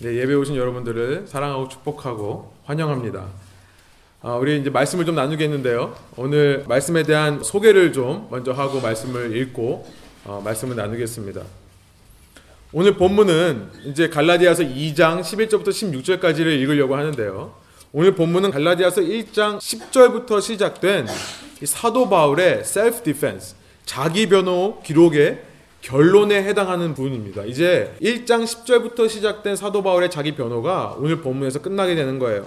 네, 예배 오신 여러분들을 사랑하고 축복하고 환영합니다. 아, 우리 이제 말씀을 좀 나누겠는데요. 오늘 말씀에 대한 소개를 좀 먼저 하고 말씀을 읽고 어, 말씀을 나누겠습니다. 오늘 본문은 이제 갈라디아서 2장 11절부터 16절까지를 읽으려고 하는데요. 오늘 본문은 갈라디아서 1장 10절부터 시작된 사도 바울의 self defense, 자기 변호 기록의 결론에 해당하는 부분입니다. 이제 1장 10절부터 시작된 사도 바울의 자기 변호가 오늘 본문에서 끝나게 되는 거예요.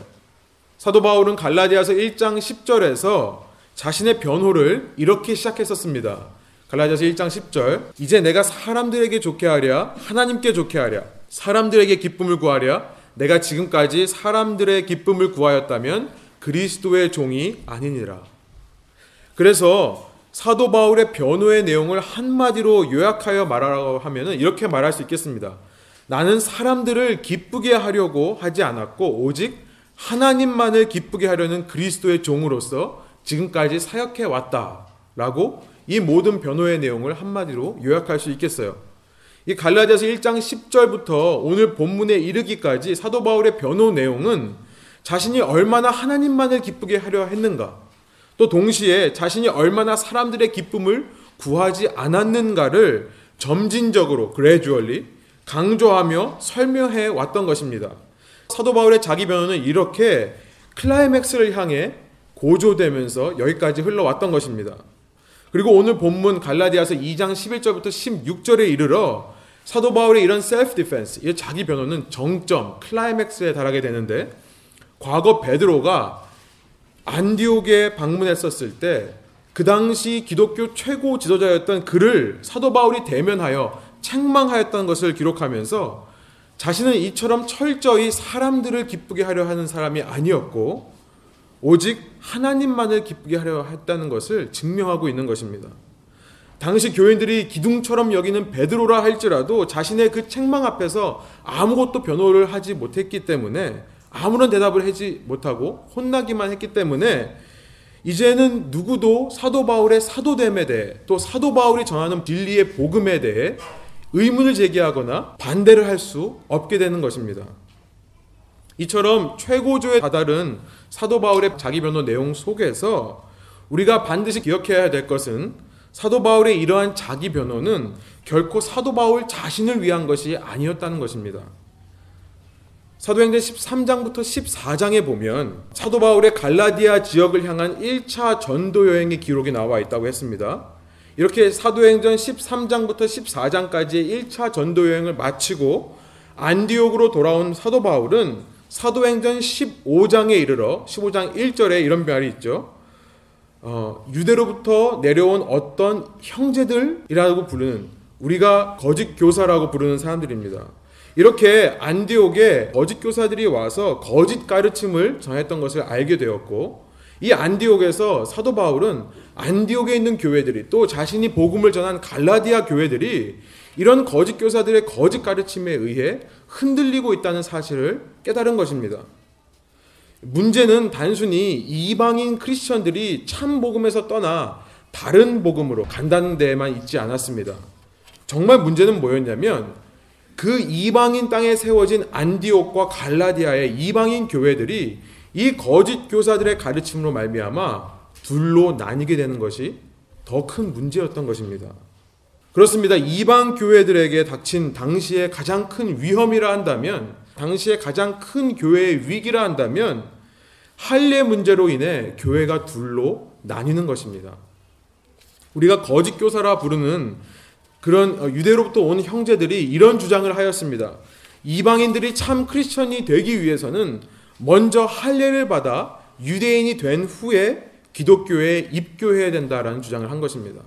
사도 바울은 갈라디아서 1장 10절에서 자신의 변호를 이렇게 시작했었습니다. 갈라디아서 1장 10절 이제 내가 사람들에게 좋게 하랴 하나님께 좋게 하랴 사람들에게 기쁨을 구하랴 내가 지금까지 사람들의 기쁨을 구하였다면 그리스도의 종이 아니니라. 그래서 사도 바울의 변호의 내용을 한마디로 요약하여 말하라고 하면 이렇게 말할 수 있겠습니다. 나는 사람들을 기쁘게 하려고 하지 않았고 오직 하나님만을 기쁘게 하려는 그리스도의 종으로서 지금까지 사역해 왔다라고 이 모든 변호의 내용을 한마디로 요약할 수 있겠어요. 이 갈라디아서 1장 10절부터 오늘 본문에 이르기까지 사도 바울의 변호 내용은 자신이 얼마나 하나님만을 기쁘게 하려 했는가 또 동시에 자신이 얼마나 사람들의 기쁨을 구하지 않았는가를 점진적으로 gradually 강조하며 설명해 왔던 것입니다. 사도 바울의 자기 변호는 이렇게 클라이맥스를 향해 고조되면서 여기까지 흘러왔던 것입니다. 그리고 오늘 본문 갈라디아서 2장 11절부터 16절에 이르러 사도 바울의 이런 self defense, 이 자기 변호는 정점, 클라이맥스에 달하게 되는데 과거 베드로가 안디옥에 방문했었을 때 그 당시 기독교 최고 지도자였던 그를 사도 바울이 대면하여 책망하였던 것을 기록하면서 자신은 이처럼 철저히 사람들을 기쁘게 하려 하는 사람이 아니었고 오직 하나님만을 기쁘게 하려 했다는 것을 증명하고 있는 것입니다. 당시 교인들이 기둥처럼 여기는 베드로라 할지라도 자신의 그 책망 앞에서 아무것도 변호를 하지 못했기 때문에 아무런 대답을 하지 못하고 혼나기만 했기 때문에 이제는 누구도 사도 바울의 사도됨에 대해 또 사도 바울이 전하는 진리의 복음에 대해 의문을 제기하거나 반대를 할 수 없게 되는 것입니다. 이처럼 최고조에 다다른 사도 바울의 자기 변호 내용 속에서 우리가 반드시 기억해야 될 것은 사도 바울의 이러한 자기 변호는 결코 사도 바울 자신을 위한 것이 아니었다는 것입니다. 사도행전 13장부터 14장에 보면 사도 바울의 갈라디아 지역을 향한 1차 전도 여행의 기록이 나와 있다고 했습니다. 이렇게 사도행전 13장부터 14장까지의 1차 전도 여행을 마치고 안디옥으로 돌아온 사도 바울은 사도행전 15장에 이르러 15장 1절에 이런 말이 있죠. 어, 유대로부터 내려온 어떤 형제들이라고 부르는 우리가 거짓 교사라고 부르는 사람들입니다. 이렇게 안디옥에 거짓 교사들이 와서 거짓 가르침을 전했던 것을 알게 되었고 이 안디옥에서 사도 바울은 안디옥에 있는 교회들이 또 자신이 복음을 전한 갈라디아 교회들이 이런 거짓 교사들의 거짓 가르침에 의해 흔들리고 있다는 사실을 깨달은 것입니다. 문제는 단순히 이방인 크리스천들이 참 복음에서 떠나 다른 복음으로 간다는 데에만 있지 않았습니다. 정말 문제는 뭐였냐면 그 이방인 땅에 세워진 안디옥과 갈라디아의 이방인 교회들이 이 거짓 교사들의 가르침으로 말미암아 둘로 나뉘게 되는 것이 더 큰 문제였던 것입니다. 그렇습니다. 이방 교회들에게 닥친 당시의 가장 큰 위험이라 한다면 당시의 가장 큰 교회의 위기라 한다면 할례 문제로 인해 교회가 둘로 나뉘는 것입니다. 우리가 거짓 교사라 부르는 그런 어, 유대로부터 온 형제들이 이런 주장을 하였습니다. 이방인들이 참 크리스천이 되기 위해서는 먼저 할례를 받아 유대인이 된 후에 기독교에 입교해야 된다라는 주장을 한 것입니다.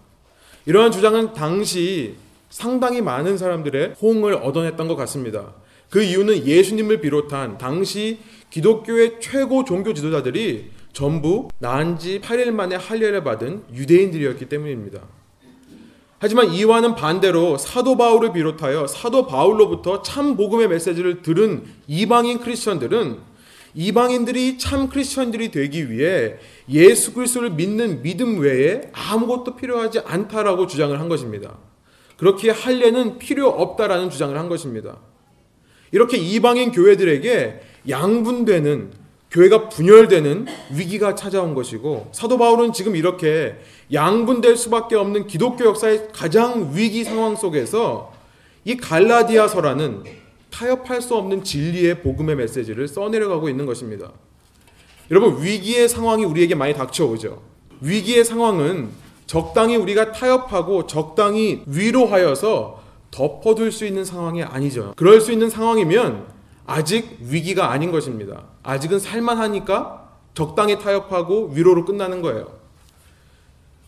이러한 주장은 당시 상당히 많은 사람들의 호응을 얻어냈던 것 같습니다. 그 이유는 예수님을 비롯한 당시 기독교의 최고 종교 지도자들이 전부 나은 지 8일 만에 할례를 받은 유대인들이었기 때문입니다. 하지만 이와는 반대로 사도 바울을 비롯하여 사도 바울로부터 참 복음의 메시지를 들은 이방인 크리스천들은 이방인들이 참 크리스천들이 되기 위해 예수 그리스도를 믿는 믿음 외에 아무것도 필요하지 않다라고 주장을 한 것입니다. 그렇게 할례는 필요 없다라는 주장을 한 것입니다. 이렇게 이방인 교회들에게 양분되는 교회가 분열되는 위기가 찾아온 것이고 사도 바울은 지금 이렇게 양분될 수밖에 없는 기독교 역사의 가장 위기 상황 속에서 이 갈라디아서라는 타협할 수 없는 진리의 복음의 메시지를 써내려가고 있는 것입니다. 여러분 위기의 상황이 우리에게 많이 닥쳐오죠. 위기의 상황은 적당히 우리가 타협하고 적당히 위로하여서 덮어둘 수 있는 상황이 아니죠. 그럴 수 있는 상황이면 아직 위기가 아닌 것입니다. 아직은 살만하니까 적당히 타협하고 위로로 끝나는 거예요.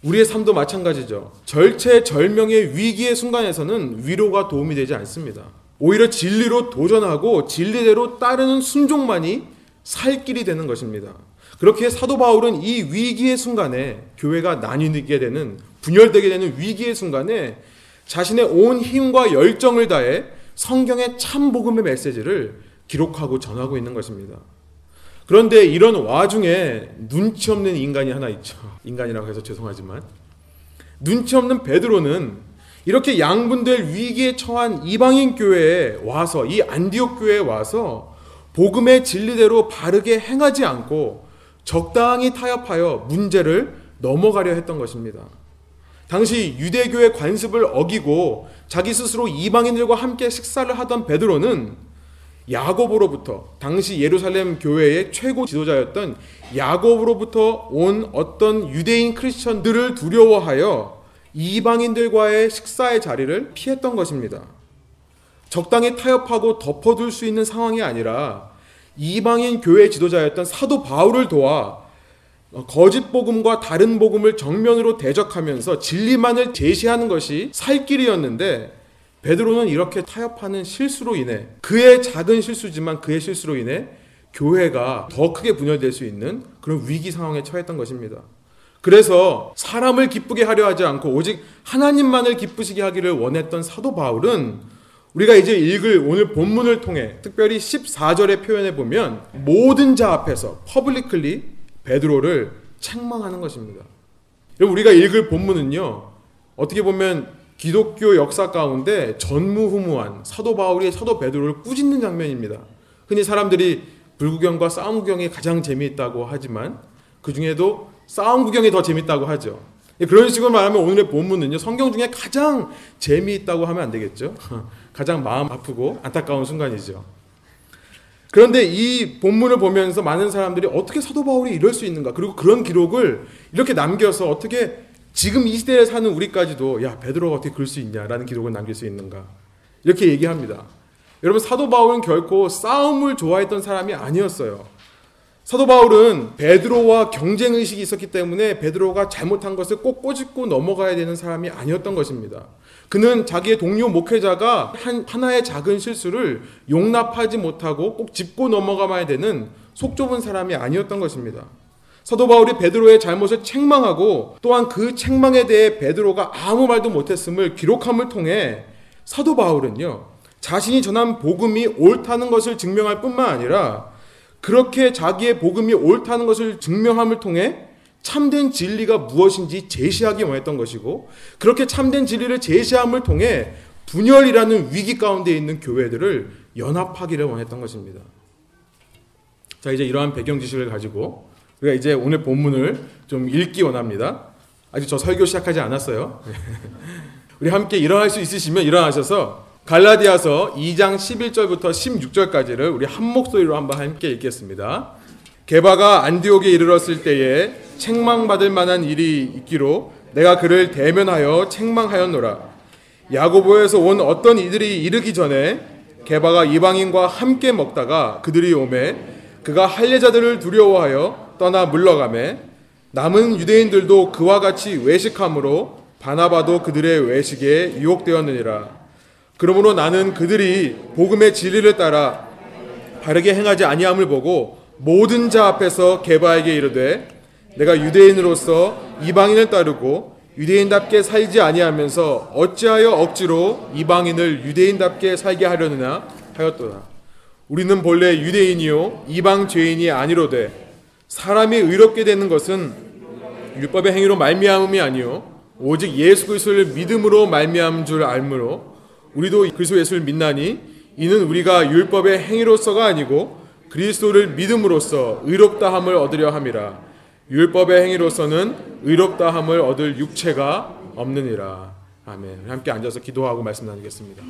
우리의 삶도 마찬가지죠. 절체절명의 위기의 순간에서는 위로가 도움이 되지 않습니다. 오히려 진리로 도전하고 진리대로 따르는 순종만이 살 길이 되는 것입니다. 그렇게 사도 바울은 이 위기의 순간에 교회가 나뉘게 되는 분열되게 되는 위기의 순간에 자신의 온 힘과 열정을 다해 성경의 참 복음의 메시지를 기록하고 전하고 있는 것입니다. 그런데 이런 와중에 눈치 없는 인간이 하나 있죠. 인간이라고 해서 죄송하지만 눈치 없는 베드로는 이렇게 양분될 위기에 처한 이방인 교회에 와서 이 안디옥 교회에 와서 복음의 진리대로 바르게 행하지 않고 적당히 타협하여 문제를 넘어가려 했던 것입니다. 당시 유대교의 관습을 어기고 자기 스스로 이방인들과 함께 식사를 하던 베드로는 야곱으로부터 당시 예루살렘 교회의 최고 지도자였던 야곱으로부터 온 어떤 유대인 크리스천들을 두려워하여 이방인들과의 식사의 자리를 피했던 것입니다. 적당히 타협하고 덮어둘 수 있는 상황이 아니라 이방인 교회 지도자였던 사도 바울을 도와 거짓 복음과 다른 복음을 정면으로 대적하면서 진리만을 제시하는 것이 살 길이었는데 베드로는 이렇게 타협하는 실수로 인해 그의 작은 실수지만 그의 실수로 인해 교회가 더 크게 분열될 수 있는 그런 위기 상황에 처했던 것입니다. 그래서 사람을 기쁘게 하려 하지 않고 오직 하나님만을 기쁘시게 하기를 원했던 사도 바울은 우리가 이제 읽을 오늘 본문을 통해 특별히 14절의 표현에 보면 모든 자 앞에서 publicly 베드로를 책망하는 것입니다. 우리가 읽을 본문은요. 어떻게 보면 기독교 역사 가운데 전무후무한 사도 바울이 사도 베드로를 꾸짖는 장면입니다. 흔히 사람들이 불구경과 싸움 구경이 가장 재미있다고 하지만 그 중에도 싸움 구경이 더 재밌다고 하죠. 그런 식으로 말하면 오늘의 본문은요 성경 중에 가장 재미있다고 하면 안 되겠죠. 가장 마음 아프고 안타까운 순간이죠. 그런데 이 본문을 보면서 많은 사람들이 어떻게 사도 바울이 이럴 수 있는가 그리고 그런 기록을 이렇게 남겨서 어떻게 지금 이 시대에 사는 우리까지도 야 베드로가 어떻게 그럴 수 있냐라는 기록을 남길 수 있는가 이렇게 얘기합니다. 여러분 사도 바울은 결코 싸움을 좋아했던 사람이 아니었어요. 사도 바울은 베드로와 경쟁 의식이 있었기 때문에 베드로가 잘못한 것을 꼭 꼬집고 넘어가야 되는 사람이 아니었던 것입니다. 그는 자기의 동료 목회자가 한 하나의 작은 실수를 용납하지 못하고 꼭 짚고 넘어가야 되는 속 좁은 사람이 아니었던 것입니다. 사도 바울이 베드로의 잘못을 책망하고 또한 그 책망에 대해 베드로가 아무 말도 못했음을 기록함을 통해 사도 바울은요 자신이 전한 복음이 옳다는 것을 증명할 뿐만 아니라 그렇게 자기의 복음이 옳다는 것을 증명함을 통해 참된 진리가 무엇인지 제시하기 원했던 것이고 그렇게 참된 진리를 제시함을 통해 분열이라는 위기 가운데 있는 교회들을 연합하기를 원했던 것입니다. 자 이제 이러한 배경 지식을 가지고 우리가 이제 오늘 본문을 좀 읽기 원합니다. 아직 저 설교 시작하지 않았어요. 우리 함께 일어날 수 있으시면 일어나셔서 갈라디아서 2장 11절부터 16절까지를 우리 한 목소리로 한번 함께 읽겠습니다. 게바가 안디옥에 이르렀을 때에 책망받을 만한 일이 있기로 내가 그를 대면하여 책망하였노라. 야고보에서 온 어떤 이들이 이르기 전에 게바가 이방인과 함께 먹다가 그들이 오매 그가 할례자들을 두려워하여 떠나 물러가매 남은 유대인들도 그와 같이 외식함으로 바나바도 그들의 외식에 유혹되었느니라. 그러므로 나는 그들이 복음의 진리를 따라 바르게 행하지 아니함을 보고 모든 자 앞에서 게바에게 이르되 내가 유대인으로서 이방인을 따르고 유대인답게 살지 아니하면서 어찌하여 억지로 이방인을 유대인답게 살게 하려느냐 하였도다. 우리는 본래 유대인이요 이방 죄인이 아니로되 사람이 의롭게 되는 것은 율법의 행위로 말미암음이 아니요 오직 예수 그리스도를 믿음으로 말미암은 줄 알므로 우리도 그리스도 예수를 믿나니 이는 우리가 율법의 행위로서가 아니고 그리스도를 믿음으로써 의롭다 함을 얻으려 함이라. 율법의 행위로서는 의롭다 함을 얻을 육체가 없느니라. 아멘. 함께 앉아서 기도하고 말씀 나누겠습니다.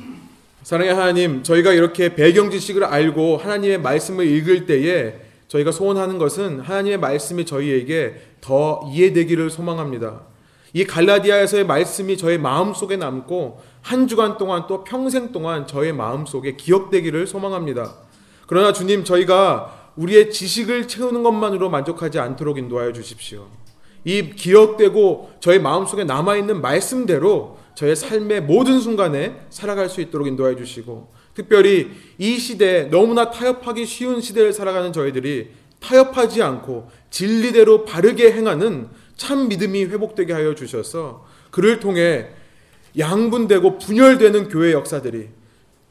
사랑의 하나님, 저희가 이렇게 배경 지식을 알고 하나님의 말씀을 읽을 때에 저희가 소원하는 것은 하나님의 말씀이 저희에게 더 이해되기를 소망합니다. 이 갈라디아에서의 말씀이 저의 마음 속에 남고 한 주간 동안 또 평생 동안 저의 마음 속에 기억되기를 소망합니다. 그러나 주님, 저희가 우리의 지식을 채우는 것만으로 만족하지 않도록 인도하여 주십시오. 이 기억되고 저의 마음속에 남아있는 말씀대로 저의 삶의 모든 순간에 살아갈 수 있도록 인도해 주시고 특별히 이 시대에 너무나 타협하기 쉬운 시대를 살아가는 저희들이 타협하지 않고 진리대로 바르게 행하는 참 믿음이 회복되게 하여 주셔서 그를 통해 양분되고 분열되는 교회 역사들이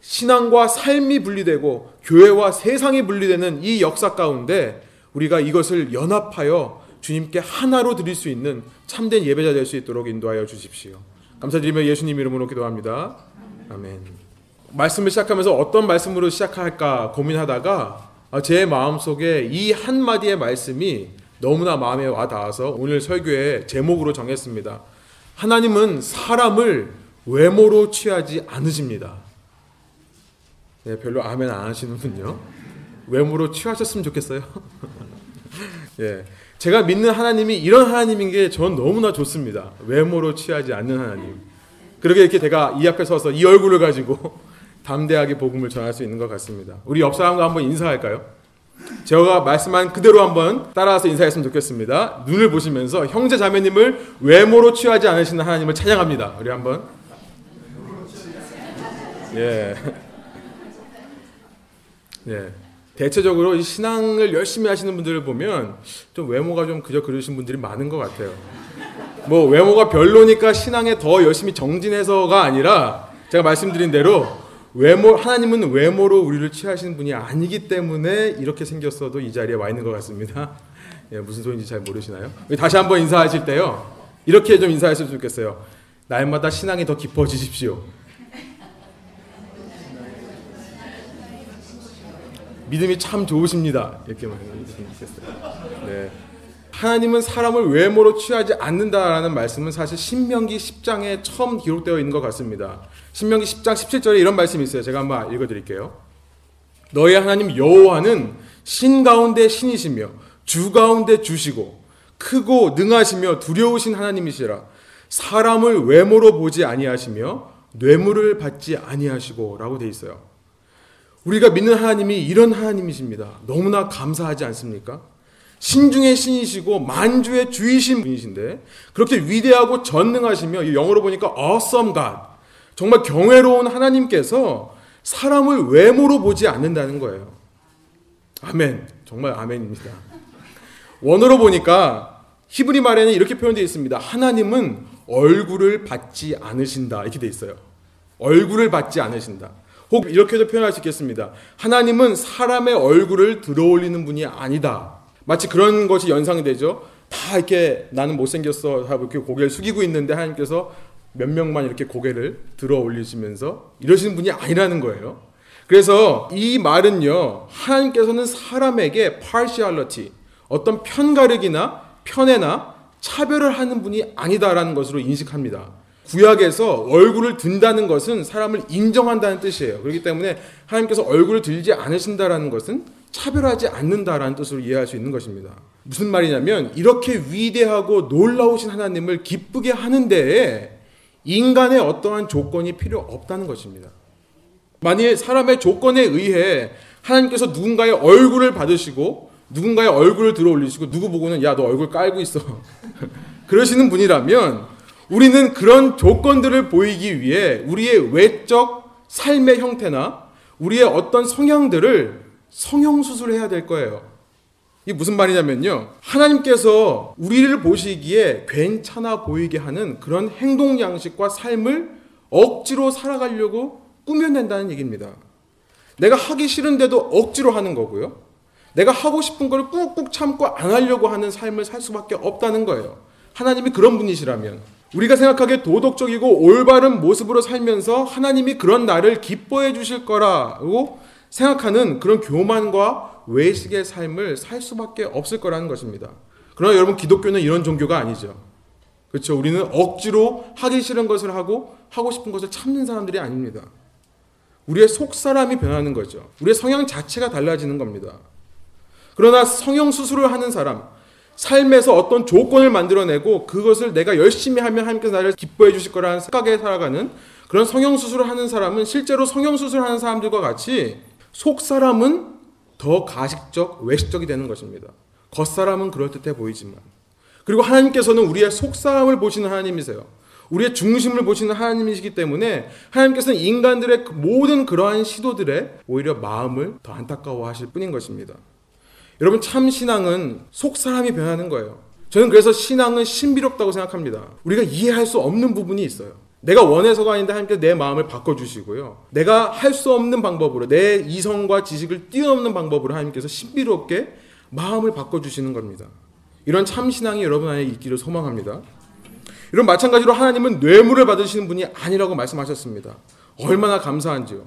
신앙과 삶이 분리되고 교회와 세상이 분리되는 이 역사 가운데 우리가 이것을 연합하여 주님께 하나로 드릴 수 있는 참된 예배자 될 수 있도록 인도하여 주십시오. 감사드리며 예수님 이름으로 기도합니다. 아멘. 말씀을 시작하면서 어떤 말씀으로 시작할까 고민하다가 제 마음속에 이 한마디의 말씀이 너무나 마음에 와 닿아서 오늘 설교의 제목으로 정했습니다. 하나님은 사람을 외모로 취하지 않으십니다. 네, 별로 아멘 안 하시는군요. 외모로 취하셨으면 좋겠어요. 예. 제가 믿는 하나님이 이런 하나님인 게 전 너무나 좋습니다. 외모로 취하지 않는 하나님. 그러게 이렇게 제가 이 앞에 서서 이 얼굴을 가지고 담대하게 복음을 전할 수 있는 것 같습니다. 우리 옆 사람과 한번 인사할까요? 제가 말씀한 그대로 한번 따라서 인사했으면 좋겠습니다. 눈을 보시면서 형제 자매님을 외모로 취하지 않으시는 하나님을 찬양합니다. 우리 한번. 예. 예. 대체적으로 신앙을 열심히 하시는 분들을 보면 좀 외모가 좀 그저 그러신 분들이 많은 것 같아요. 뭐 외모가 별로니까 신앙에 더 열심히 정진해서가 아니라 제가 말씀드린 대로 외모 하나님은 외모로 우리를 취하시는 분이 아니기 때문에 이렇게 생겼어도 이 자리에 와 있는 것 같습니다. 예, 무슨 소리인지 잘 모르시나요? 다시 한번 인사하실 때요. 이렇게 좀 인사했으면 좋겠어요. 날마다 신앙이 더 깊어지십시오. 믿음이 참 좋으십니다. 이렇게 말씀드리겠어요. 네. 하나님은 사람을 외모로 취하지 않는다라는 말씀은 사실 신명기 10장에 처음 기록되어 있는 것 같습니다. 신명기 10장 17절에 이런 말씀이 있어요. 제가 한번 읽어 드릴게요. 너의 하나님 여호와는 신 가운데 신이시며 주 가운데 주시고 크고 능하시며 두려우신 하나님이시라 사람을 외모로 보지 아니하시며 뇌물을 받지 아니하시고라고 돼 있어요. 우리가 믿는 하나님이 이런 하나님이십니다. 너무나 감사하지 않습니까? 신중의 신이시고 만주의 주이신 분이신데 그렇게 위대하고 전능하시며 영어로 보니까 awesome God 정말 경외로운 하나님께서 사람을 외모로 보지 않는다는 거예요. 아멘. 정말 아멘입니다. 원어로 보니까 히브리 말에는 이렇게 표현되어 있습니다. 하나님은 얼굴을 받지 않으신다. 이렇게 되어 있어요. 얼굴을 받지 않으신다. 혹 이렇게도 표현할 수 있겠습니다. 하나님은 사람의 얼굴을 들어올리는 분이 아니다. 마치 그런 것이 연상이 되죠. 다 이렇게 나는 못생겼어 하고 이렇게 고개를 숙이고 있는데 하나님께서 몇 명만 이렇게 고개를 들어 올리시면서 이러시는 분이 아니라는 거예요. 그래서 이 말은요, 하나님께서는 사람에게 partiality, 어떤 편가르기나 편애나 차별을 하는 분이 아니다라는 것으로 인식합니다. 구약에서 얼굴을 든다는 것은 사람을 인정한다는 뜻이에요. 그렇기 때문에 하나님께서 얼굴을 들지 않으신다라는 것은 차별하지 않는다라는 뜻으로 이해할 수 있는 것입니다. 무슨 말이냐면 이렇게 위대하고 놀라우신 하나님을 기쁘게 하는데 인간의 어떠한 조건이 필요 없다는 것입니다. 만일 사람의 조건에 의해 하나님께서 누군가의 얼굴을 받으시고 누군가의 얼굴을 들어 올리시고 누구 보고는 야 너 얼굴 깔고 있어 그러시는 분이라면 우리는 그런 조건들을 보이기 위해 우리의 외적 삶의 형태나 우리의 어떤 성향들을 성형 수술해야 될 거예요. 이게 무슨 말이냐면요. 하나님께서 우리를 보시기에 괜찮아 보이게 하는 그런 행동 양식과 삶을 억지로 살아가려고 꾸며낸다는 얘기입니다. 내가 하기 싫은데도 억지로 하는 거고요. 내가 하고 싶은 걸 꾹꾹 참고 안 하려고 하는 삶을 살 수밖에 없다는 거예요. 하나님이 그런 분이시라면 우리가 생각하기에 도덕적이고 올바른 모습으로 살면서 하나님이 그런 나를 기뻐해 주실 거라고 생각하는 그런 교만과 외식의 삶을 살 수밖에 없을 거라는 것입니다. 그러나 여러분 기독교는 이런 종교가 아니죠. 그렇죠. 우리는 억지로 하기 싫은 것을 하고 하고 싶은 것을 참는 사람들이 아닙니다. 우리의 속 사람이 변하는 거죠. 우리의 성향 자체가 달라지는 겁니다. 그러나 성형 수술을 하는 사람, 삶에서 어떤 조건을 만들어내고 그것을 내가 열심히 하면 하나님께서 나를 기뻐해 주실 거라는 생각에 살아가는 그런 성형 수술을 하는 사람은 실제로 성형 수술을 하는 사람들과 같이 속 사람은 더 가식적, 외식적이 되는 것입니다. 겉 사람은 그럴듯해 보이지만 그리고 하나님께서는 우리의 속 사람을 보시는 하나님이세요. 우리의 중심을 보시는 하나님이시기 때문에 하나님께서는 인간들의 모든 그러한 시도들에 오히려 마음을 더 안타까워하실 뿐인 것입니다. 여러분 참 신앙은 속 사람이 변하는 거예요. 저는 그래서 신앙은 신비롭다고 생각합니다. 우리가 이해할 수 없는 부분이 있어요. 내가 원해서가 아닌데 하나님께서 내 마음을 바꿔주시고요. 내가 할 수 없는 방법으로 내 이성과 지식을 뛰어넘는 방법으로 하나님께서 신비롭게 마음을 바꿔주시는 겁니다. 이런 참 신앙이 여러분 안에 있기를 소망합니다. 이런 마찬가지로 하나님은 뇌물을 받으시는 분이 아니라고 말씀하셨습니다. 얼마나 감사한지요.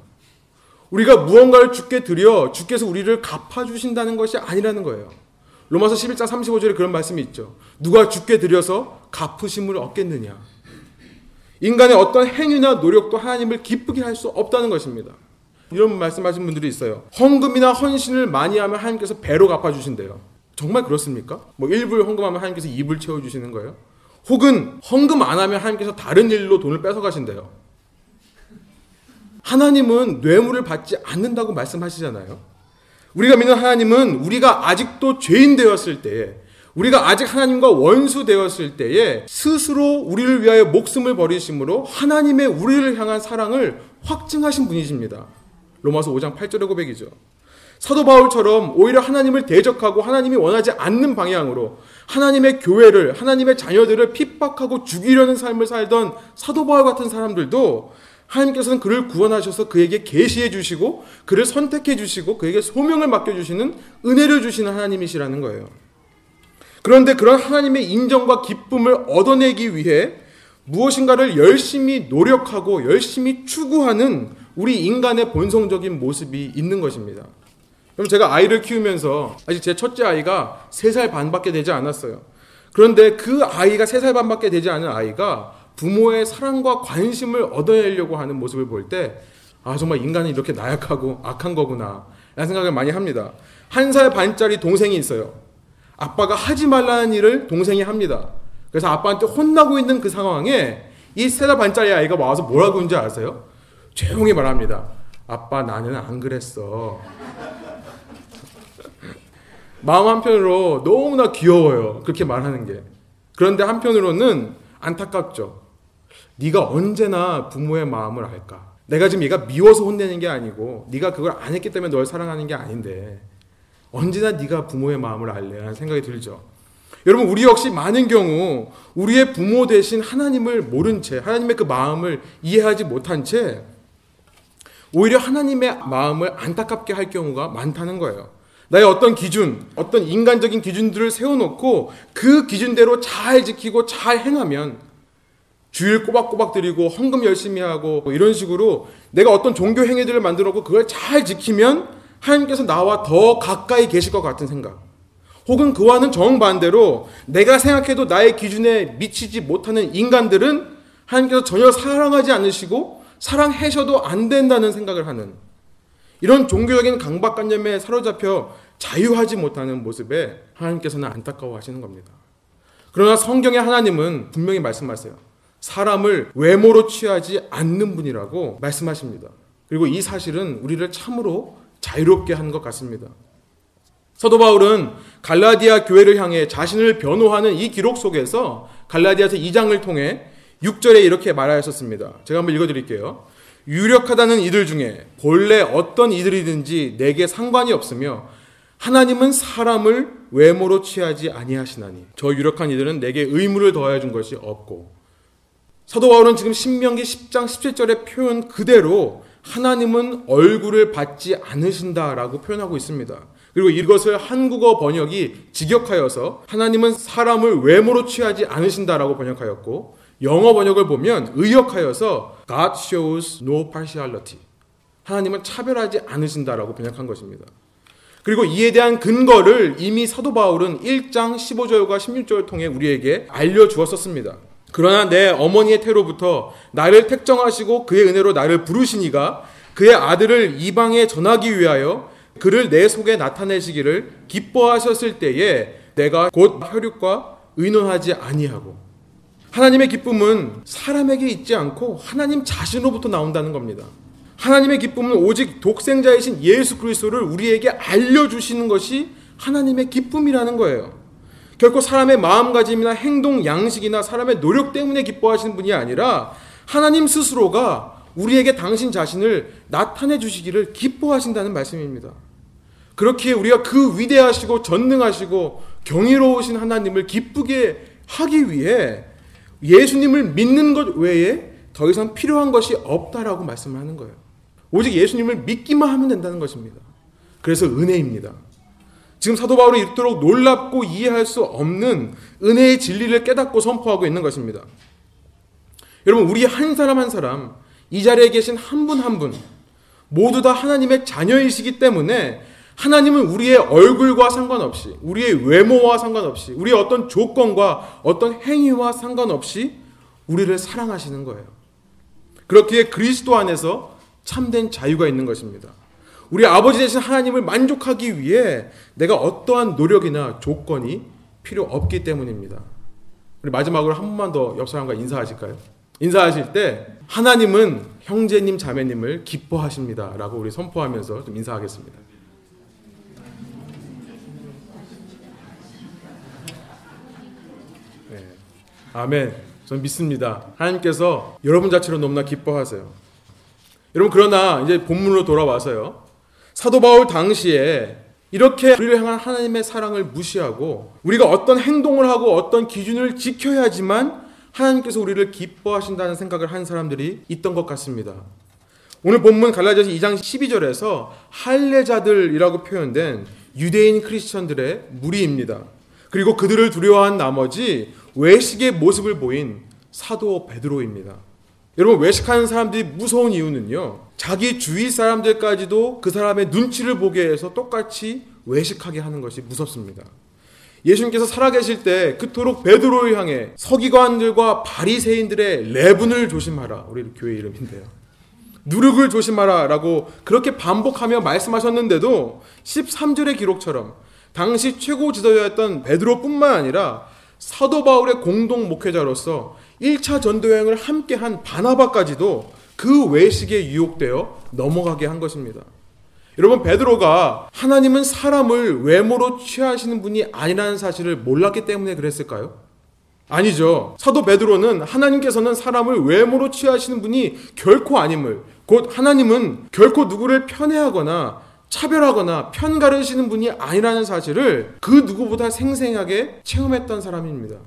우리가 무언가를 주께 드려 주께서 우리를 갚아주신다는 것이 아니라는 거예요. 로마서 11장 35절에 그런 말씀이 있죠. 누가 주께 드려서 갚으심을 얻겠느냐. 인간의 어떤 행위나 노력도 하나님을 기쁘게 할 수 없다는 것입니다. 이런 말씀하신 분들이 있어요. 헌금이나 헌신을 많이 하면 하나님께서 배로 갚아주신대요. 정말 그렇습니까? 뭐 1불 헌금하면 하나님께서 2불 채워주시는 거예요? 혹은 헌금 안 하면 하나님께서 다른 일로 돈을 뺏어가신대요. 하나님은 뇌물을 받지 않는다고 말씀하시잖아요. 우리가 믿는 하나님은 우리가 아직도 죄인 되었을 때에 우리가 아직 하나님과 원수 되었을 때에 스스로 우리를 위하여 목숨을 버리심으로 하나님의 우리를 향한 사랑을 확증하신 분이십니다. 로마서 5장 8절의 고백이죠. 사도 바울처럼 오히려 하나님을 대적하고 하나님이 원하지 않는 방향으로 하나님의 교회를 하나님의 자녀들을 핍박하고 죽이려는 삶을 살던 사도 바울 같은 사람들도 하나님께서는 그를 구원하셔서 그에게 계시해 주시고 그를 선택해 주시고 그에게 소명을 맡겨 주시는 은혜를 주시는 하나님이시라는 거예요. 그런데 그런 하나님의 인정과 기쁨을 얻어내기 위해 무엇인가를 열심히 노력하고 열심히 추구하는 우리 인간의 본성적인 모습이 있는 것입니다. 그럼 제가 아이를 키우면서 아직 제 첫째 아이가 3살 반밖에 되지 않았어요. 그런데 그 아이가 3살 반밖에 되지 않은 아이가 부모의 사랑과 관심을 얻어내려고 하는 모습을 볼 때, 아, 정말 인간은 이렇게 나약하고 악한 거구나. 라는 생각을 많이 합니다. 한 살 반짜리 동생이 있어요. 아빠가 하지 말라는 일을 동생이 합니다. 그래서 아빠한테 혼나고 있는 그 상황에 이세살 반짜리 아이가 와서 뭐라고 하는지 아세요? 조용히 말합니다. 아빠 나는 안 그랬어. 마음 한편으로 너무나 귀여워요. 그렇게 말하는 게. 그런데 한편으로는 안타깝죠. 네가 언제나 부모의 마음을 알까? 내가 지금 얘가 미워서 혼내는 게 아니고 네가 그걸 안 했기 때문에 널 사랑하는 게 아닌데 언제나 네가 부모의 마음을 알래 라는 생각이 들죠. 여러분 우리 역시 많은 경우 우리의 부모 대신 하나님을 모른 채 하나님의 그 마음을 이해하지 못한 채 오히려 하나님의 마음을 안타깝게 할 경우가 많다는 거예요. 나의 어떤 기준, 어떤 인간적인 기준들을 세워놓고 그 기준대로 잘 지키고 잘 행하면 주일 꼬박꼬박 드리고 헌금 열심히 하고 뭐 이런 식으로 내가 어떤 종교 행위들을 만들어 놓고 그걸 잘 지키면 하나님께서 나와 더 가까이 계실 것 같은 생각. 혹은 그와는 정반대로 내가 생각해도 나의 기준에 미치지 못하는 인간들은 하나님께서 전혀 사랑하지 않으시고 사랑하셔도 안 된다는 생각을 하는 이런 종교적인 강박관념에 사로잡혀 자유하지 못하는 모습에 하나님께서는 안타까워 하시는 겁니다. 그러나 성경의 하나님은 분명히 말씀하세요. 사람을 외모로 취하지 않는 분이라고 말씀하십니다. 그리고 이 사실은 우리를 참으로 자유롭게 한 것 같습니다. 사도 바울은 갈라디아 교회를 향해 자신을 변호하는 이 기록 속에서 갈라디아서 2장을 통해 6절에 이렇게 말하셨습니다. 제가 한번 읽어 드릴게요. 유력하다는 이들 중에 본래 어떤 이들이든지 내게 상관이 없으며 하나님은 사람을 외모로 취하지 아니하시나니 저 유력한 이들은 내게 의무를 더하여 준 것이 없고 사도 바울은 지금 신명기 10장 17절의 표현 그대로 하나님은 얼굴을 받지 않으신다라고 표현하고 있습니다. 그리고 이것을 한국어 번역이 직역하여서 하나님은 사람을 외모로 취하지 않으신다라고 번역하였고 영어 번역을 보면 의역하여서 God shows no partiality. 하나님은 차별하지 않으신다라고 번역한 것입니다. 그리고 이에 대한 근거를 이미 사도 바울은 1장 15절과 16절을 통해 우리에게 알려주었었습니다. 그러나 내 어머니의 태로부터 나를 택정하시고 그의 은혜로 나를 부르시니가 그의 아들을 이방에 전하기 위하여 그를 내 속에 나타내시기를 기뻐하셨을 때에 내가 곧 혈육과 의논하지 아니하고 하나님의 기쁨은 사람에게 있지 않고 하나님 자신으로부터 나온다는 겁니다. 하나님의 기쁨은 오직 독생자이신 예수 그리스도를 우리에게 알려 주시는 것이 하나님의 기쁨이라는 거예요. 결코 사람의 마음가짐이나 행동 양식이나 사람의 노력 때문에 기뻐하시는 분이 아니라 하나님 스스로가 우리에게 당신 자신을 나타내 주시기를 기뻐하신다는 말씀입니다. 그렇기에 우리가 그 위대하시고 전능하시고 경이로우신 하나님을 기쁘게 하기 위해 예수님을 믿는 것 외에 더 이상 필요한 것이 없다라고 말씀을 하는 거예요. 오직 예수님을 믿기만 하면 된다는 것입니다. 그래서 은혜입니다. 지금 사도 바울이 이토록 놀랍고 이해할 수 없는 은혜의 진리를 깨닫고 선포하고 있는 것입니다. 여러분, 우리 한 사람 한 사람, 이 자리에 계신 한 분 한 분, 모두 다 하나님의 자녀이시기 때문에 하나님은 우리의 얼굴과 상관없이, 우리의 외모와 상관없이, 우리의 어떤 조건과 어떤 행위와 상관없이 우리를 사랑하시는 거예요. 그렇기에 그리스도 안에서 참된 자유가 있는 것입니다. 우리 아버지 되신 하나님을 만족하기 위해 내가 어떠한 노력이나 조건이 필요 없기 때문입니다. 우리 마지막으로 한 번만 더 옆 사람과 인사하실까요? 인사하실 때 하나님은 형제님 자매님을 기뻐하십니다라고 우리 선포하면서 좀 인사하겠습니다. 네. 아멘. 저는 믿습니다. 하나님께서 여러분 자체로 너무나 기뻐하세요. 여러분 그러나 이제 본문으로 돌아와서요. 사도 바울 당시에 이렇게 우리를 향한 하나님의 사랑을 무시하고 우리가 어떤 행동을 하고 어떤 기준을 지켜야지만 하나님께서 우리를 기뻐하신다는 생각을 한 사람들이 있던 것 같습니다. 오늘 본문 갈라디아서 2장 12절에서 할례자들이라고 표현된 유대인 크리스천들의 무리입니다. 그리고 그들을 두려워한 나머지 외식의 모습을 보인 사도 베드로입니다. 여러분 외식하는 사람들이 무서운 이유는요. 자기 주위 사람들까지도 그 사람의 눈치를 보게 해서 똑같이 외식하게 하는 것이 무섭습니다. 예수님께서 살아계실 때 그토록 베드로를 향해 서기관들과 바리새인들의 레분을 조심하라. 우리 교회 이름인데요. 누룩을 조심하라 라고 그렇게 반복하며 말씀하셨는데도 13절의 기록처럼 당시 최고 지도자였던 베드로뿐만 아니라 사도 바울의 공동 목회자로서 1차 전도 여행을 함께 한 바나바까지도 그 외식에 유혹되어 넘어가게 한 것입니다. 여러분 베드로가 하나님은 사람을 외모로 취하시는 분이 아니라는 사실을 몰랐기 때문에 그랬을까요? 아니죠. 사도 베드로는 하나님께서는 사람을 외모로 취하시는 분이 결코 아님을 곧 하나님은 결코 누구를 편애하거나 차별하거나 편가르시는 분이 아니라는 사실을 그 누구보다 생생하게 체험했던 사람입니다.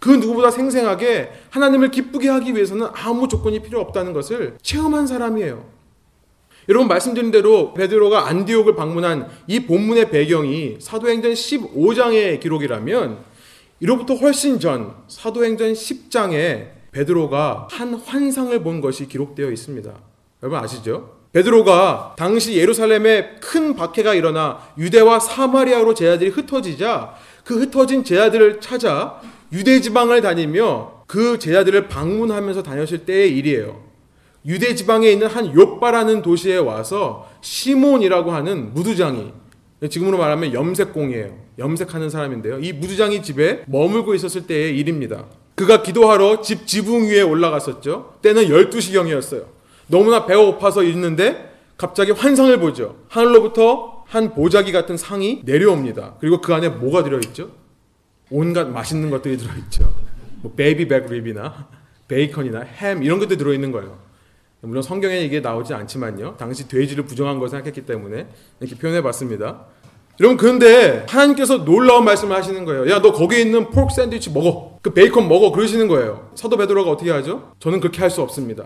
그 누구보다 생생하게 하나님을 기쁘게 하기 위해서는 아무 조건이 필요 없다는 것을 체험한 사람이에요. 여러분 말씀드린 대로 베드로가 안디옥을 방문한 이 본문의 배경이 사도행전 15장의 기록이라면 이로부터 훨씬 전 사도행전 10장에 베드로가 한 환상을 본 것이 기록되어 있습니다. 여러분 아시죠? 베드로가 당시 예루살렘에 큰 박해가 일어나 유대와 사마리아로 제자들이 흩어지자 그 흩어진 제자들을 찾아 유대 지방을 다니며 그 제자들을 방문하면서 다녔을 때의 일이에요. 유대 지방에 있는 한 요빠라는 도시에 와서 시몬이라고 하는 무두장이 지금으로 말하면 염색공이에요. 염색하는 사람인데요. 이 무두장이 집에 머물고 있었을 때의 일입니다. 그가 기도하러 집 지붕 위에 올라갔었죠. 때는 12시경이었어요. 너무나 배가 고파서 있는데 갑자기 환상을 보죠. 하늘로부터 한 보자기 같은 상이 내려옵니다. 그리고 그 안에 뭐가 들어있죠? 온갖 맛있는 것들이 들어있죠. 뭐 baby back rib이나 베이컨이나 햄 이런 것들이 들어있는 거예요. 물론 성경에 이게 나오지 않지만요. 당시 돼지를 부정한 걸 생각했기 때문에 이렇게 표현해 봤습니다. 여러분 그런데 하나님께서 놀라운 말씀을 하시는 거예요. 야 너 거기에 있는 pork 샌드위치 먹어. 그 베이컨 먹어. 그러시는 거예요. 사도 베드로가 어떻게 하죠? 저는 그렇게 할 수 없습니다.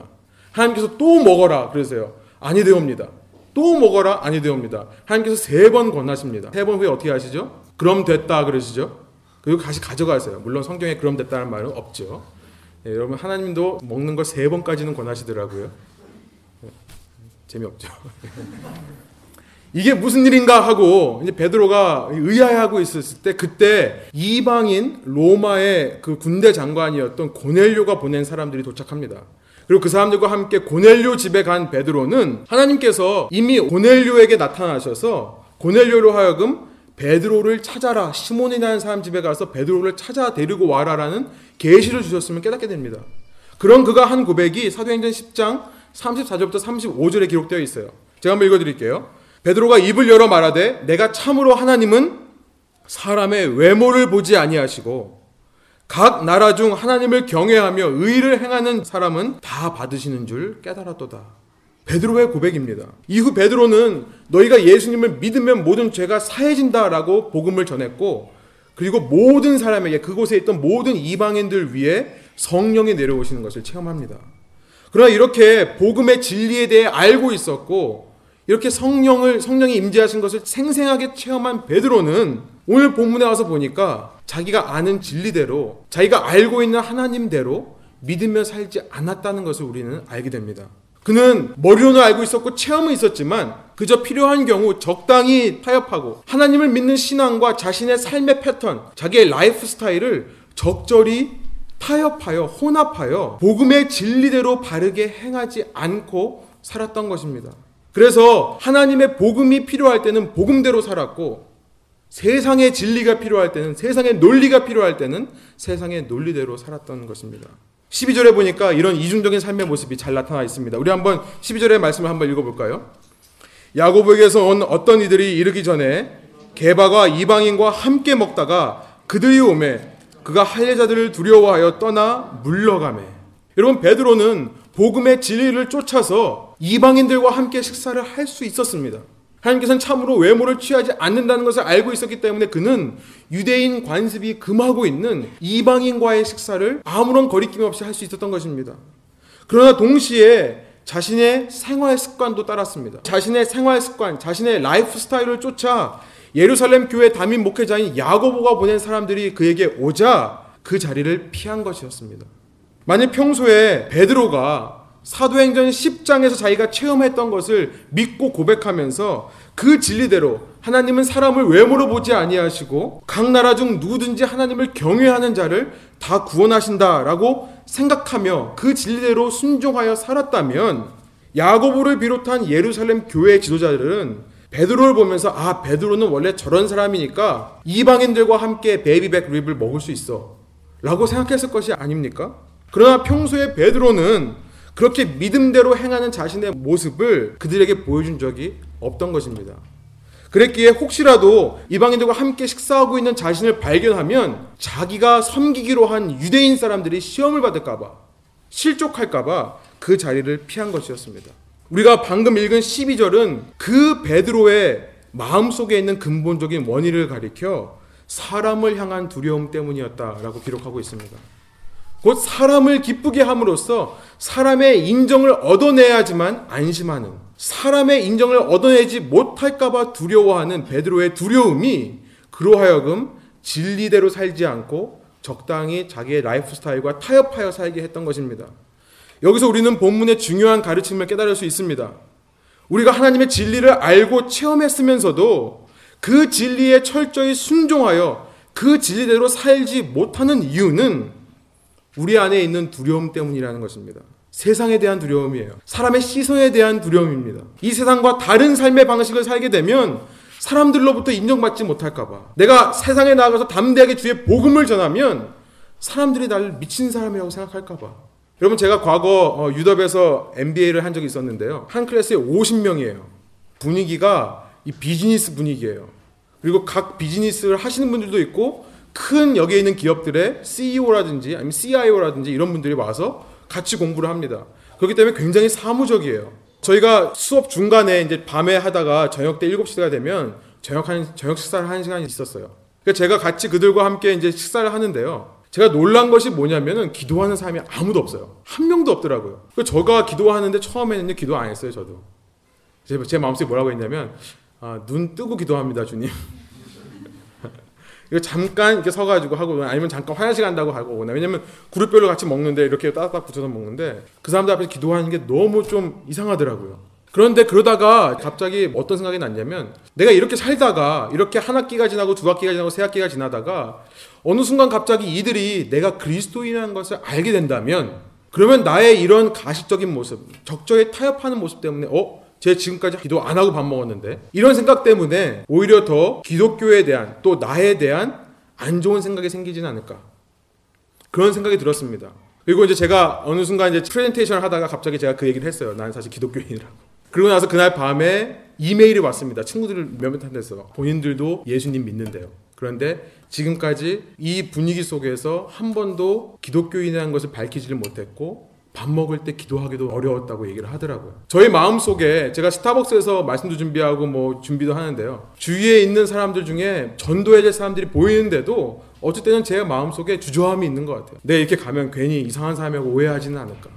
하나님께서 또 먹어라 그러세요. 아니 되옵니다. 또 먹어라 아니 되옵니다. 하나님께서 세 번 권하십니다. 세 번 후에 어떻게 하시죠? 그럼 됐다 그러시죠. 그리고 다시 가져가세요. 물론 성경에 그럼 됐다는 말은 없죠. 예, 여러분 하나님도 먹는 걸 세 번까지는 권하시더라고요. 예, 재미없죠. 이게 무슨 일인가 하고 이제 베드로가 의아해하고 있었을 때 그때 이방인 로마의 그 군대 장관이었던 고넬료가 보낸 사람들이 도착합니다. 그리고 그 사람들과 함께 고넬료 집에 간 베드로는 하나님께서 이미 고넬료에게 나타나셔서 고넬료로 하여금 베드로를 찾아라 시몬이라는 사람 집에 가서 베드로를 찾아 데리고 와라라는 계시를 주셨으면 깨닫게 됩니다. 그런 그가 한 고백이 사도행전 10장 34절부터 35절에 기록되어 있어요. 제가 한번 읽어드릴게요. 베드로가 입을 열어 말하되 내가 참으로 하나님은 사람의 외모를 보지 아니하시고 각 나라 중 하나님을 경외하며 의를 행하는 사람은 다 받으시는 줄 깨달았도다. 베드로의 고백입니다. 이후 베드로는 너희가 예수님을 믿으면 모든 죄가 사해진다라고 복음을 전했고 그리고 모든 사람에게 그곳에 있던 모든 이방인들 위해 성령이 내려오시는 것을 체험합니다. 그러나 이렇게 복음의 진리에 대해 알고 있었고 이렇게 성령을 성령이 임재하신 것을 생생하게 체험한 베드로는 오늘 본문에 와서 보니까 자기가 아는 진리대로 자기가 알고 있는 하나님대로 믿으며 살지 않았다는 것을 우리는 알게 됩니다. 그는 머리로는 알고 있었고 체험은 있었지만 그저 필요한 경우 적당히 타협하고 하나님을 믿는 신앙과 자신의 삶의 패턴, 자기의 라이프 스타일을 적절히 타협하여 혼합하여 복음의 진리대로 바르게 행하지 않고 살았던 것입니다. 그래서 하나님의 복음이 필요할 때는 복음대로 살았고 세상의 진리가 필요할 때는 세상의 논리가 필요할 때는 세상의 논리대로 살았던 것입니다. 12절에 보니까 이런 이중적인 삶의 모습이 잘 나타나 있습니다. 우리 한번 12절의 말씀을 한번 읽어볼까요? 야고보에게서 온 어떤 이들이 이르기 전에 개바가 이방인과 함께 먹다가 그들이 오매 그가 할례자들을 두려워하여 떠나 물러가매. 여러분 베드로는 복음의 진리를 쫓아서 이방인들과 함께 식사를 할 수 있었습니다. 하나님께서는 참으로 외모를 취하지 않는다는 것을 알고 있었기 때문에 그는 유대인 관습이 금하고 있는 이방인과의 식사를 아무런 거리낌 없이 할 수 있었던 것입니다. 그러나 동시에 자신의 생활 습관도 따랐습니다. 자신의 생활 습관, 자신의 라이프 스타일을 쫓아 예루살렘 교회 담임 목회자인 야고보가 보낸 사람들이 그에게 오자 그 자리를 피한 것이었습니다. 만약 평소에 베드로가 사도행전 10장에서 자기가 체험했던 것을 믿고 고백하면서 그 진리대로 하나님은 사람을 외모로 보지 아니하시고 각 나라 중 누구든지 하나님을 경외하는 자를 다 구원하신다라고 생각하며 그 진리대로 순종하여 살았다면 야고보를 비롯한 예루살렘 교회 지도자들은 베드로를 보면서 아 베드로는 원래 저런 사람이니까 이방인들과 함께 baby back rib을 먹을 수 있어 라고 생각했을 것이 아닙니까? 그러나 평소에 베드로는 그렇게 믿음대로 행하는 자신의 모습을 그들에게 보여준 적이 없던 것입니다. 그랬기에 혹시라도 이방인들과 함께 식사하고 있는 자신을 발견하면 자기가 섬기기로 한 유대인 사람들이 시험을 받을까봐, 실족할까봐 그 자리를 피한 것이었습니다. 우리가 방금 읽은 12절은 그 베드로의 마음속에 있는 근본적인 원인을 가리켜 사람을 향한 두려움 때문이었다라고 기록하고 있습니다. 곧 사람을 기쁘게 함으로써 사람의 인정을 얻어내야지만 안심하는 사람의 인정을 얻어내지 못할까봐 두려워하는 베드로의 두려움이 그로 하여금 진리대로 살지 않고 적당히 자기의 라이프 스타일과 타협하여 살게 했던 것입니다. 여기서 우리는 본문의 중요한 가르침을 깨달을 수 있습니다. 우리가 하나님의 진리를 알고 체험했으면서도 그 진리에 철저히 순종하여 그 진리대로 살지 못하는 이유는 우리 안에 있는 두려움 때문이라는 것입니다. 세상에 대한 두려움이에요. 사람의 시선에 대한 두려움입니다. 이 세상과 다른 삶의 방식을 살게 되면 사람들로부터 인정받지 못할까봐. 내가 세상에 나가서 담대하게 주의 복음을 전하면 사람들이 나를 미친 사람이라고 생각할까봐. 여러분, 제가 과거 어, 유럽에서 MBA를 한 적이 있었는데요. 한 클래스에 50명이에요. 분위기가 이 비즈니스 분위기예요. 그리고 각 비즈니스를 하시는 분들도 있고 큰 여기에 있는 기업들의 CEO라든지 아니면 CIO라든지 이런 분들이 와서 같이 공부를 합니다. 그렇기 때문에 굉장히 사무적이에요. 저희가 수업 중간에 이제 밤에 하다가 저녁 때 7시가 되면 저녁 한 저녁 식사를 하는 시간이 있었어요. 그러니까 제가 같이 그들과 함께 이제 식사를 하는데요. 제가 놀란 것이 뭐냐면은 기도하는 사람이 아무도 없어요. 한 명도 없더라고요. 그 제가 기도하는데 처음에는 기도 안 했어요, 저도. 제, 제 마음속에 뭐라고 했냐면 아, 눈 뜨고 기도합니다, 주님. 이거 잠깐 이렇게 서가지고 하고 아니면 잠깐 화장실 간다고 하고 오거나 왜냐면 그룹별로 같이 먹는데 이렇게 따닥 붙여서 먹는데 그 사람들 앞에서 기도하는 게 너무 좀 이상하더라고요. 그런데 그러다가 갑자기 어떤 생각이 났냐면 내가 이렇게 살다가 이렇게 한 학기가 지나고 두 학기가 지나고 세 학기가 지나다가 어느 순간 갑자기 이들이 내가 그리스도인이라는 것을 알게 된다면 그러면 나의 이런 가식적인 모습, 적절히 타협하는 모습 때문에 어? 제 지금까지 기도 안 하고 밥 먹었는데 이런 생각 때문에 오히려 더 기독교에 대한 또 나에 대한 안 좋은 생각이 생기지는 않을까 그런 생각이 들었습니다. 그리고 이제 제가 어느 순간 이제 프레젠테이션을 하다가 갑자기 제가 그 얘기를 했어요. 나는 사실 기독교인이라고. 그러고 나서 그날 밤에 이메일이 왔습니다. 친구들 몇몇 한테서 본인들도 예수님 믿는데요. 그런데 지금까지 이 분위기 속에서 한 번도 기독교인이라는 것을 밝히지를 못했고 밥 먹을 때 기도하기도 어려웠다고 얘기를 하더라고요. 저희 마음 속에 제가 스타벅스에서 말씀도 준비하고 뭐 준비도 하는데요. 주위에 있는 사람들 중에 전도해야 될 사람들이 보이는데도 때는 제 마음 속에 주저함이 있는 것 같아요. 내 이렇게 가면 괜히 이상한 사람이라고 오해하지는 않을까.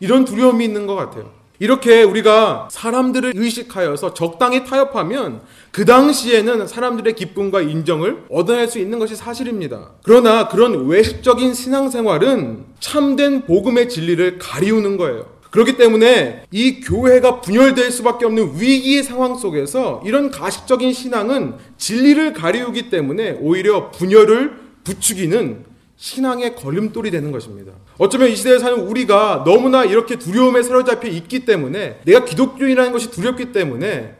이런 두려움이 있는 것 같아요. 이렇게 우리가 사람들을 의식하여서 적당히 타협하면 그 당시에는 사람들의 기쁨과 인정을 얻어낼 수 있는 것이 사실입니다. 그러나 그런 외식적인 신앙생활은 참된 복음의 진리를 가리우는 거예요. 그렇기 때문에 이 교회가 분열될 수밖에 없는 위기의 상황 속에서 이런 가식적인 신앙은 진리를 가리우기 때문에 오히려 분열을 부추기는 신앙의 걸림돌이 되는 것입니다. 어쩌면 이 시대에 사는 우리가 너무나 이렇게 두려움에 사로잡혀 있기 때문에 내가 기독교인이라는 것이 두렵기 때문에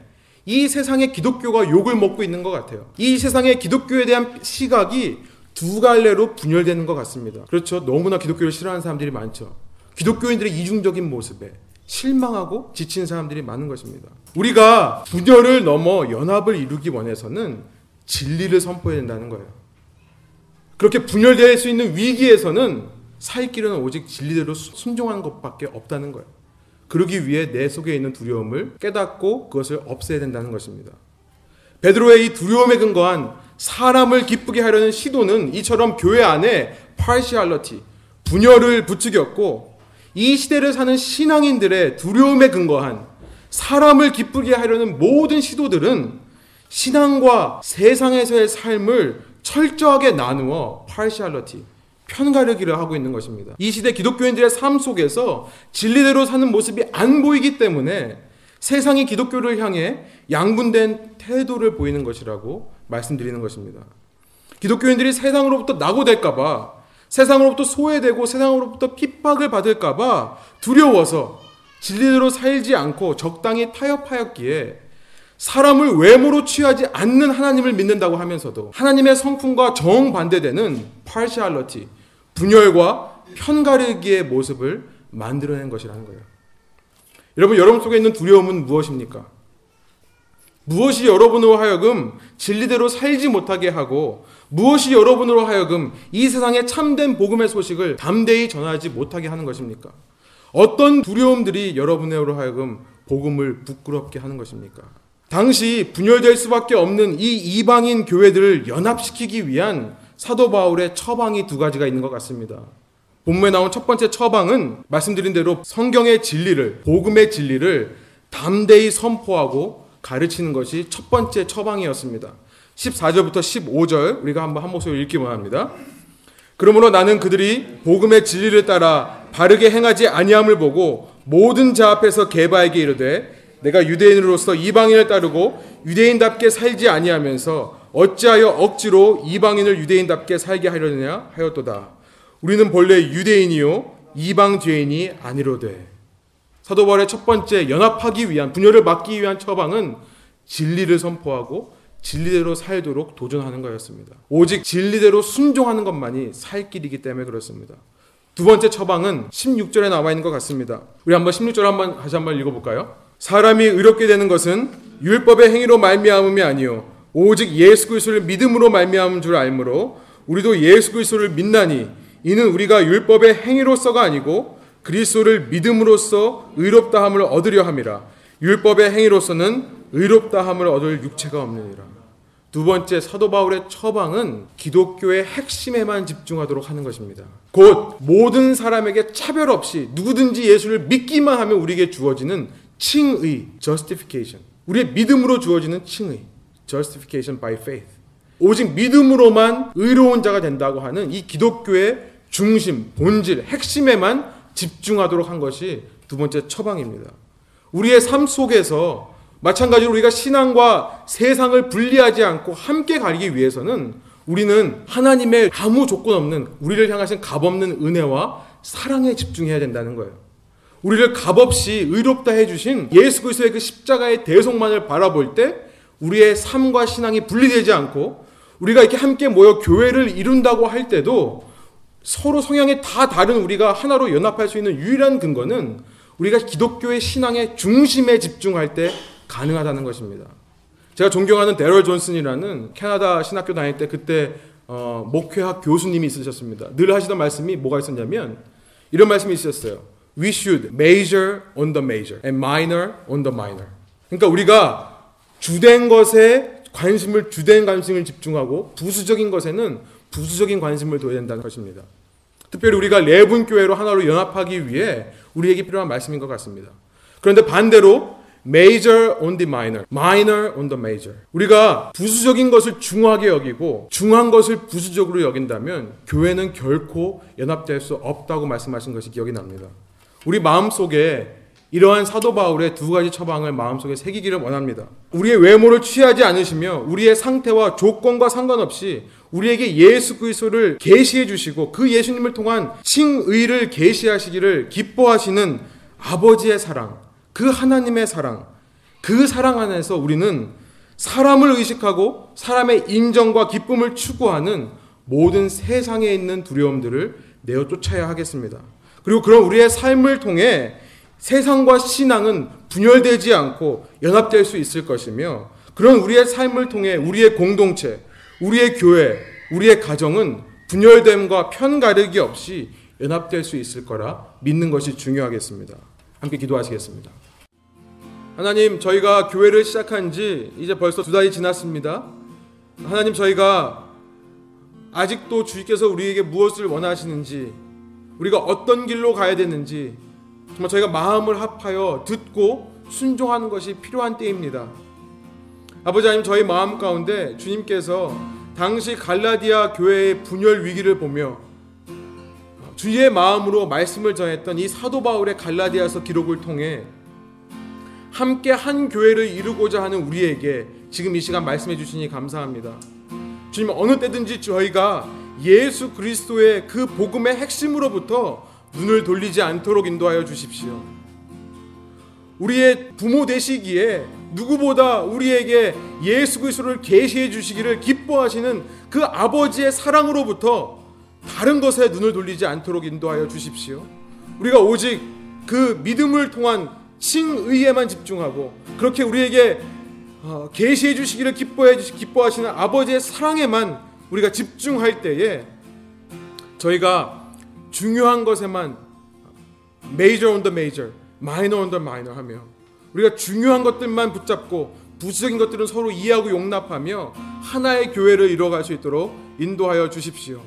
이 세상의 기독교가 욕을 먹고 있는 것 같아요. 이 세상의 기독교에 대한 시각이 두 갈래로 분열되는 것 같습니다. 그렇죠. 너무나 기독교를 싫어하는 사람들이 많죠. 기독교인들의 이중적인 모습에 실망하고 지친 사람들이 많은 것입니다. 우리가 분열을 넘어 연합을 이루기 원해서는 진리를 선포해야 된다는 거예요. 그렇게 분열될 수 있는 위기에서는 살 길은 오직 진리대로 순종하는 것밖에 없다는 거예요. 그러기 위해 내 속에 있는 두려움을 깨닫고 그것을 없애야 된다는 것입니다. 베드로의 이 두려움에 근거한 사람을 기쁘게 하려는 시도는 이처럼 교회 안에 파시알러티, 분열을 부추겼고 이 시대를 사는 신앙인들의 두려움에 근거한 사람을 기쁘게 하려는 모든 시도들은 신앙과 세상에서의 삶을 철저하게 나누어 파시알러티 편가르기를 하고 있는 것입니다. 이 시대 기독교인들의 삶 속에서 진리대로 사는 모습이 안 보이기 때문에 세상이 기독교를 향해 양분된 태도를 보이는 것이라고 말씀드리는 것입니다. 기독교인들이 세상으로부터 낙오될까봐, 세상으로부터 소외되고 세상으로부터 핍박을 받을까봐 두려워서 진리대로 살지 않고 적당히 타협하였기에 사람을 외모로 취하지 않는 하나님을 믿는다고 하면서도 하나님의 성품과 정반대되는 파시알러티, 분열과 편가르기의 모습을 만들어낸 것이라는 거예요. 여러분, 여러분 속에 있는 두려움은 무엇입니까? 무엇이 여러분으로 하여금 진리대로 살지 못하게 하고 무엇이 여러분으로 하여금 이 세상의 참된 복음의 소식을 담대히 전하지 못하게 하는 것입니까? 어떤 두려움들이 여러분으로 하여금 복음을 부끄럽게 하는 것입니까? 당시 분열될 수밖에 없는 이 이방인 교회들을 연합시키기 위한 사도 바울의 처방이 두 가지가 있는 것 같습니다. 본문에 나온 첫 번째 처방은 말씀드린 대로 성경의 진리를, 복음의 진리를 담대히 선포하고 가르치는 것이 첫 번째 처방이었습니다. 14절부터 15절 우리가 한번 한 목소리 읽기 원합니다. 그러므로 나는 그들이 복음의 진리를 따라 바르게 행하지 아니함을 보고 모든 자 앞에서 개바에게 이르되 내가 유대인으로서 이방인을 따르고 유대인답게 살지 아니하면서 어찌하여 억지로 이방인을 유대인답게 살게 하려느냐 하였도다. 우리는 본래 유대인이요 이방 죄인이 아니로되. 사도 바울의 첫 번째 연합하기 위한 분열을 막기 위한 처방은 진리를 선포하고 진리대로 살도록 도전하는 거였습니다. 오직 진리대로 순종하는 것만이 살 길이기 때문에 그렇습니다. 두 번째 처방은 16절에 나와 있는 것 같습니다. 우리 한번 16절 한번 다시 한번 읽어볼까요? 사람이 의롭게 되는 것은 율법의 행위로 말미암음이 아니요 오직 예수 그리스도를 믿음으로 말미암은 줄 알므로 우리도 예수 그리스도를 믿나니 이는 우리가 율법의 행위로서가 아니고 그리스도를 믿음으로써 의롭다 함을 얻으려 함이라 율법의 행위로서는 의롭다 함을 얻을 육체가 없느니라 두 번째 사도 바울의 처방은 기독교의 핵심에만 집중하도록 하는 것입니다. 곧 모든 사람에게 차별 없이 누구든지 예수를 믿기만 하면 우리에게 주어지는 칭의, justification. 우리의 믿음으로 주어지는 칭의, justification by faith. 오직 믿음으로만 의로운 자가 된다고 하는 이 기독교의 중심, 본질, 핵심에만 집중하도록 한 것이 두 번째 처방입니다. 우리의 삶 속에서 마찬가지로 우리가 신앙과 세상을 분리하지 않고 함께 가기 위해서는 우리는 하나님의 아무 조건 없는 우리를 향하신 값없는 은혜와 사랑에 집중해야 된다는 거예요. 우리를 값없이 의롭다 해주신 예수 그리스도의 그 십자가의 대속만을 바라볼 때 우리의 삶과 신앙이 분리되지 않고 우리가 이렇게 함께 모여 교회를 이룬다고 할 때도 서로 성향이 다 다른 우리가 하나로 연합할 수 있는 유일한 근거는 우리가 기독교의 신앙의 중심에 집중할 때 가능하다는 것입니다. 제가 존경하는 데럴 존슨이라는 캐나다 신학교 다닐 때 그때 어, 목회학 교수님이 있으셨습니다. 늘 하시던 말씀이 뭐가 있었냐면 이런 말씀이 있었어요. We should major on the major and minor on the minor. 그러니까 우리가 주된 것에 관심을 주된 관심을 집중하고 부수적인 것에는 부수적인 관심을 둬야 된다는 것입니다. 특별히 우리가 레분 교회로 하나로 연합하기 위해 우리에게 필요한 말씀인 것 같습니다. 그런데 반대로 major on the minor, minor on the major. 우리가 부수적인 것을 중하게 여기고 중한 것을 부수적으로 여긴다면 교회는 결코 연합될 수 없다고 말씀하신 것이 기억이 납니다. 우리 마음 속에 이러한 사도 바울의 두 가지 처방을 마음속에 새기기를 원합니다. 우리의 외모를 취하지 않으시며 우리의 상태와 조건과 상관없이 우리에게 예수 그리스도를 계시해 주시고 그 예수님을 통한 칭의를 계시하시기를 기뻐하시는 아버지의 사랑, 그 하나님의 사랑, 그 사랑 안에서 우리는 사람을 의식하고 사람의 인정과 기쁨을 추구하는 모든 세상에 있는 두려움들을 내어 쫓아야 하겠습니다. 그리고 그런 우리의 삶을 통해 세상과 신앙은 분열되지 않고 연합될 수 있을 것이며 그런 우리의 삶을 통해 우리의 공동체, 우리의 교회, 우리의 가정은 분열됨과 편가르기 없이 연합될 수 있을 거라 믿는 것이 중요하겠습니다. 함께 기도하시겠습니다. 하나님, 저희가 교회를 시작한 지 이제 벌써 두 달이 지났습니다. 하나님, 저희가 아직도 주님께서 우리에게 무엇을 원하시는지, 우리가 어떤 길로 가야 되는지, 정말 저희가 마음을 합하여 듣고 순종하는 것이 필요한 때입니다. 아버지 하나님, 저희 마음 가운데 주님께서 당시 갈라디아 교회의 분열 위기를 보며 주의 마음으로 말씀을 전했던 이 사도 바울의 갈라디아서 기록을 통해 함께 한 교회를 이루고자 하는 우리에게 지금 이 시간 말씀해 주시니 감사합니다. 주님 어느 때든지 저희가 예수 그리스도의 그 복음의 핵심으로부터 눈을 돌리지 않도록 인도하여 주십시오. 우리의 부모 되시기에 누구보다 우리에게 예수 그리스도를 계시해 주시기를 기뻐하시는 그 아버지의 사랑으로부터 다른 것에 눈을 돌리지 않도록 인도하여 주십시오. 우리가 오직 그 믿음을 통한 칭의에만 집중하고 그렇게 우리에게 어, 계시해 주시기를 기뻐해 주시 기뻐하시는 아버지의 사랑에만 우리가 집중할 때에 저희가 중요한 것에만 the major, minor on the minor 하며 우리가 중요한 것들만 붙잡고 부수적인 것들은 서로 이해하고 용납하며 하나의 교회를 이루어갈 수 있도록 인도하여 주십시오.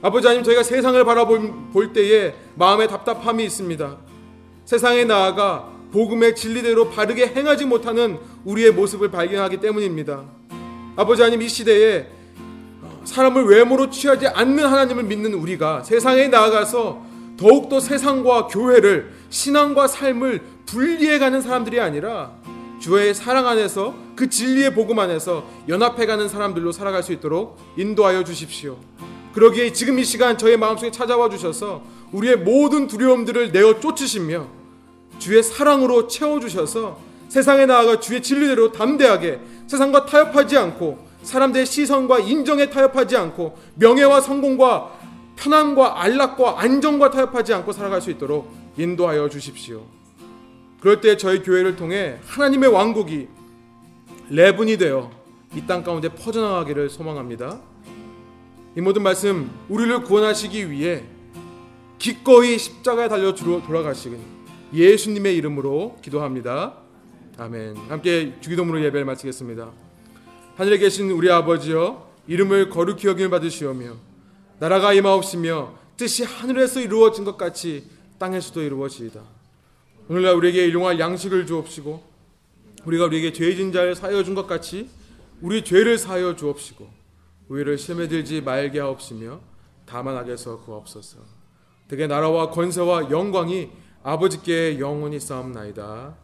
아버지 하나님 저희가 세상을 바라볼 때에 마음에 답답함이 있습니다. 세상에 나아가 복음의 진리대로 바르게 행하지 못하는 우리의 모습을 발견하기 때문입니다. 아버지 하나님 이 시대에 사람을 외모로 취하지 않는 하나님을 믿는 우리가 세상에 나아가서 더욱더 세상과 교회를 신앙과 삶을 분리해가는 사람들이 아니라 주의 사랑 안에서 그 진리의 복음 안에서 연합해가는 사람들로 살아갈 수 있도록 인도하여 주십시오. 그러기에 지금 이 시간 저의 마음속에 찾아와 주셔서 우리의 모든 두려움들을 내어 쫓으시며 주의 사랑으로 채워주셔서 세상에 나아가 주의 진리대로 담대하게 세상과 타협하지 않고 사람들의 시선과 인정에 타협하지 않고 명예와 성공과 편안과 안락과 안정과 타협하지 않고 살아갈 수 있도록 인도하여 주십시오. 그럴 때 저희 교회를 통해 하나님의 왕국이 레분이 되어 이 땅 가운데 퍼져나가기를 소망합니다. 이 모든 말씀 우리를 구원하시기 위해 기꺼이 십자가에 달려 돌아가시니 예수님의 이름으로 기도합니다. 아멘. 함께 주기도문으로 예배를 마치겠습니다. 하늘에 계신 우리 아버지여 이름을 거룩히 여김을 받으시오며 나라가 임하옵시며 뜻이 하늘에서 이루어진 것 같이 땅에서도 이루어지이다. 오늘날 우리에게 일용할 양식을 주옵시고 우리가 우리에게 죄진 자를 사여 준 것 같이 우리 죄를 사하여 주옵시고 우리를 시험에 들지 말게 하옵시며 다만 악에서 구하옵소서. 되게 나라와 권세와 영광이 아버지께 영원히 싸움나이다.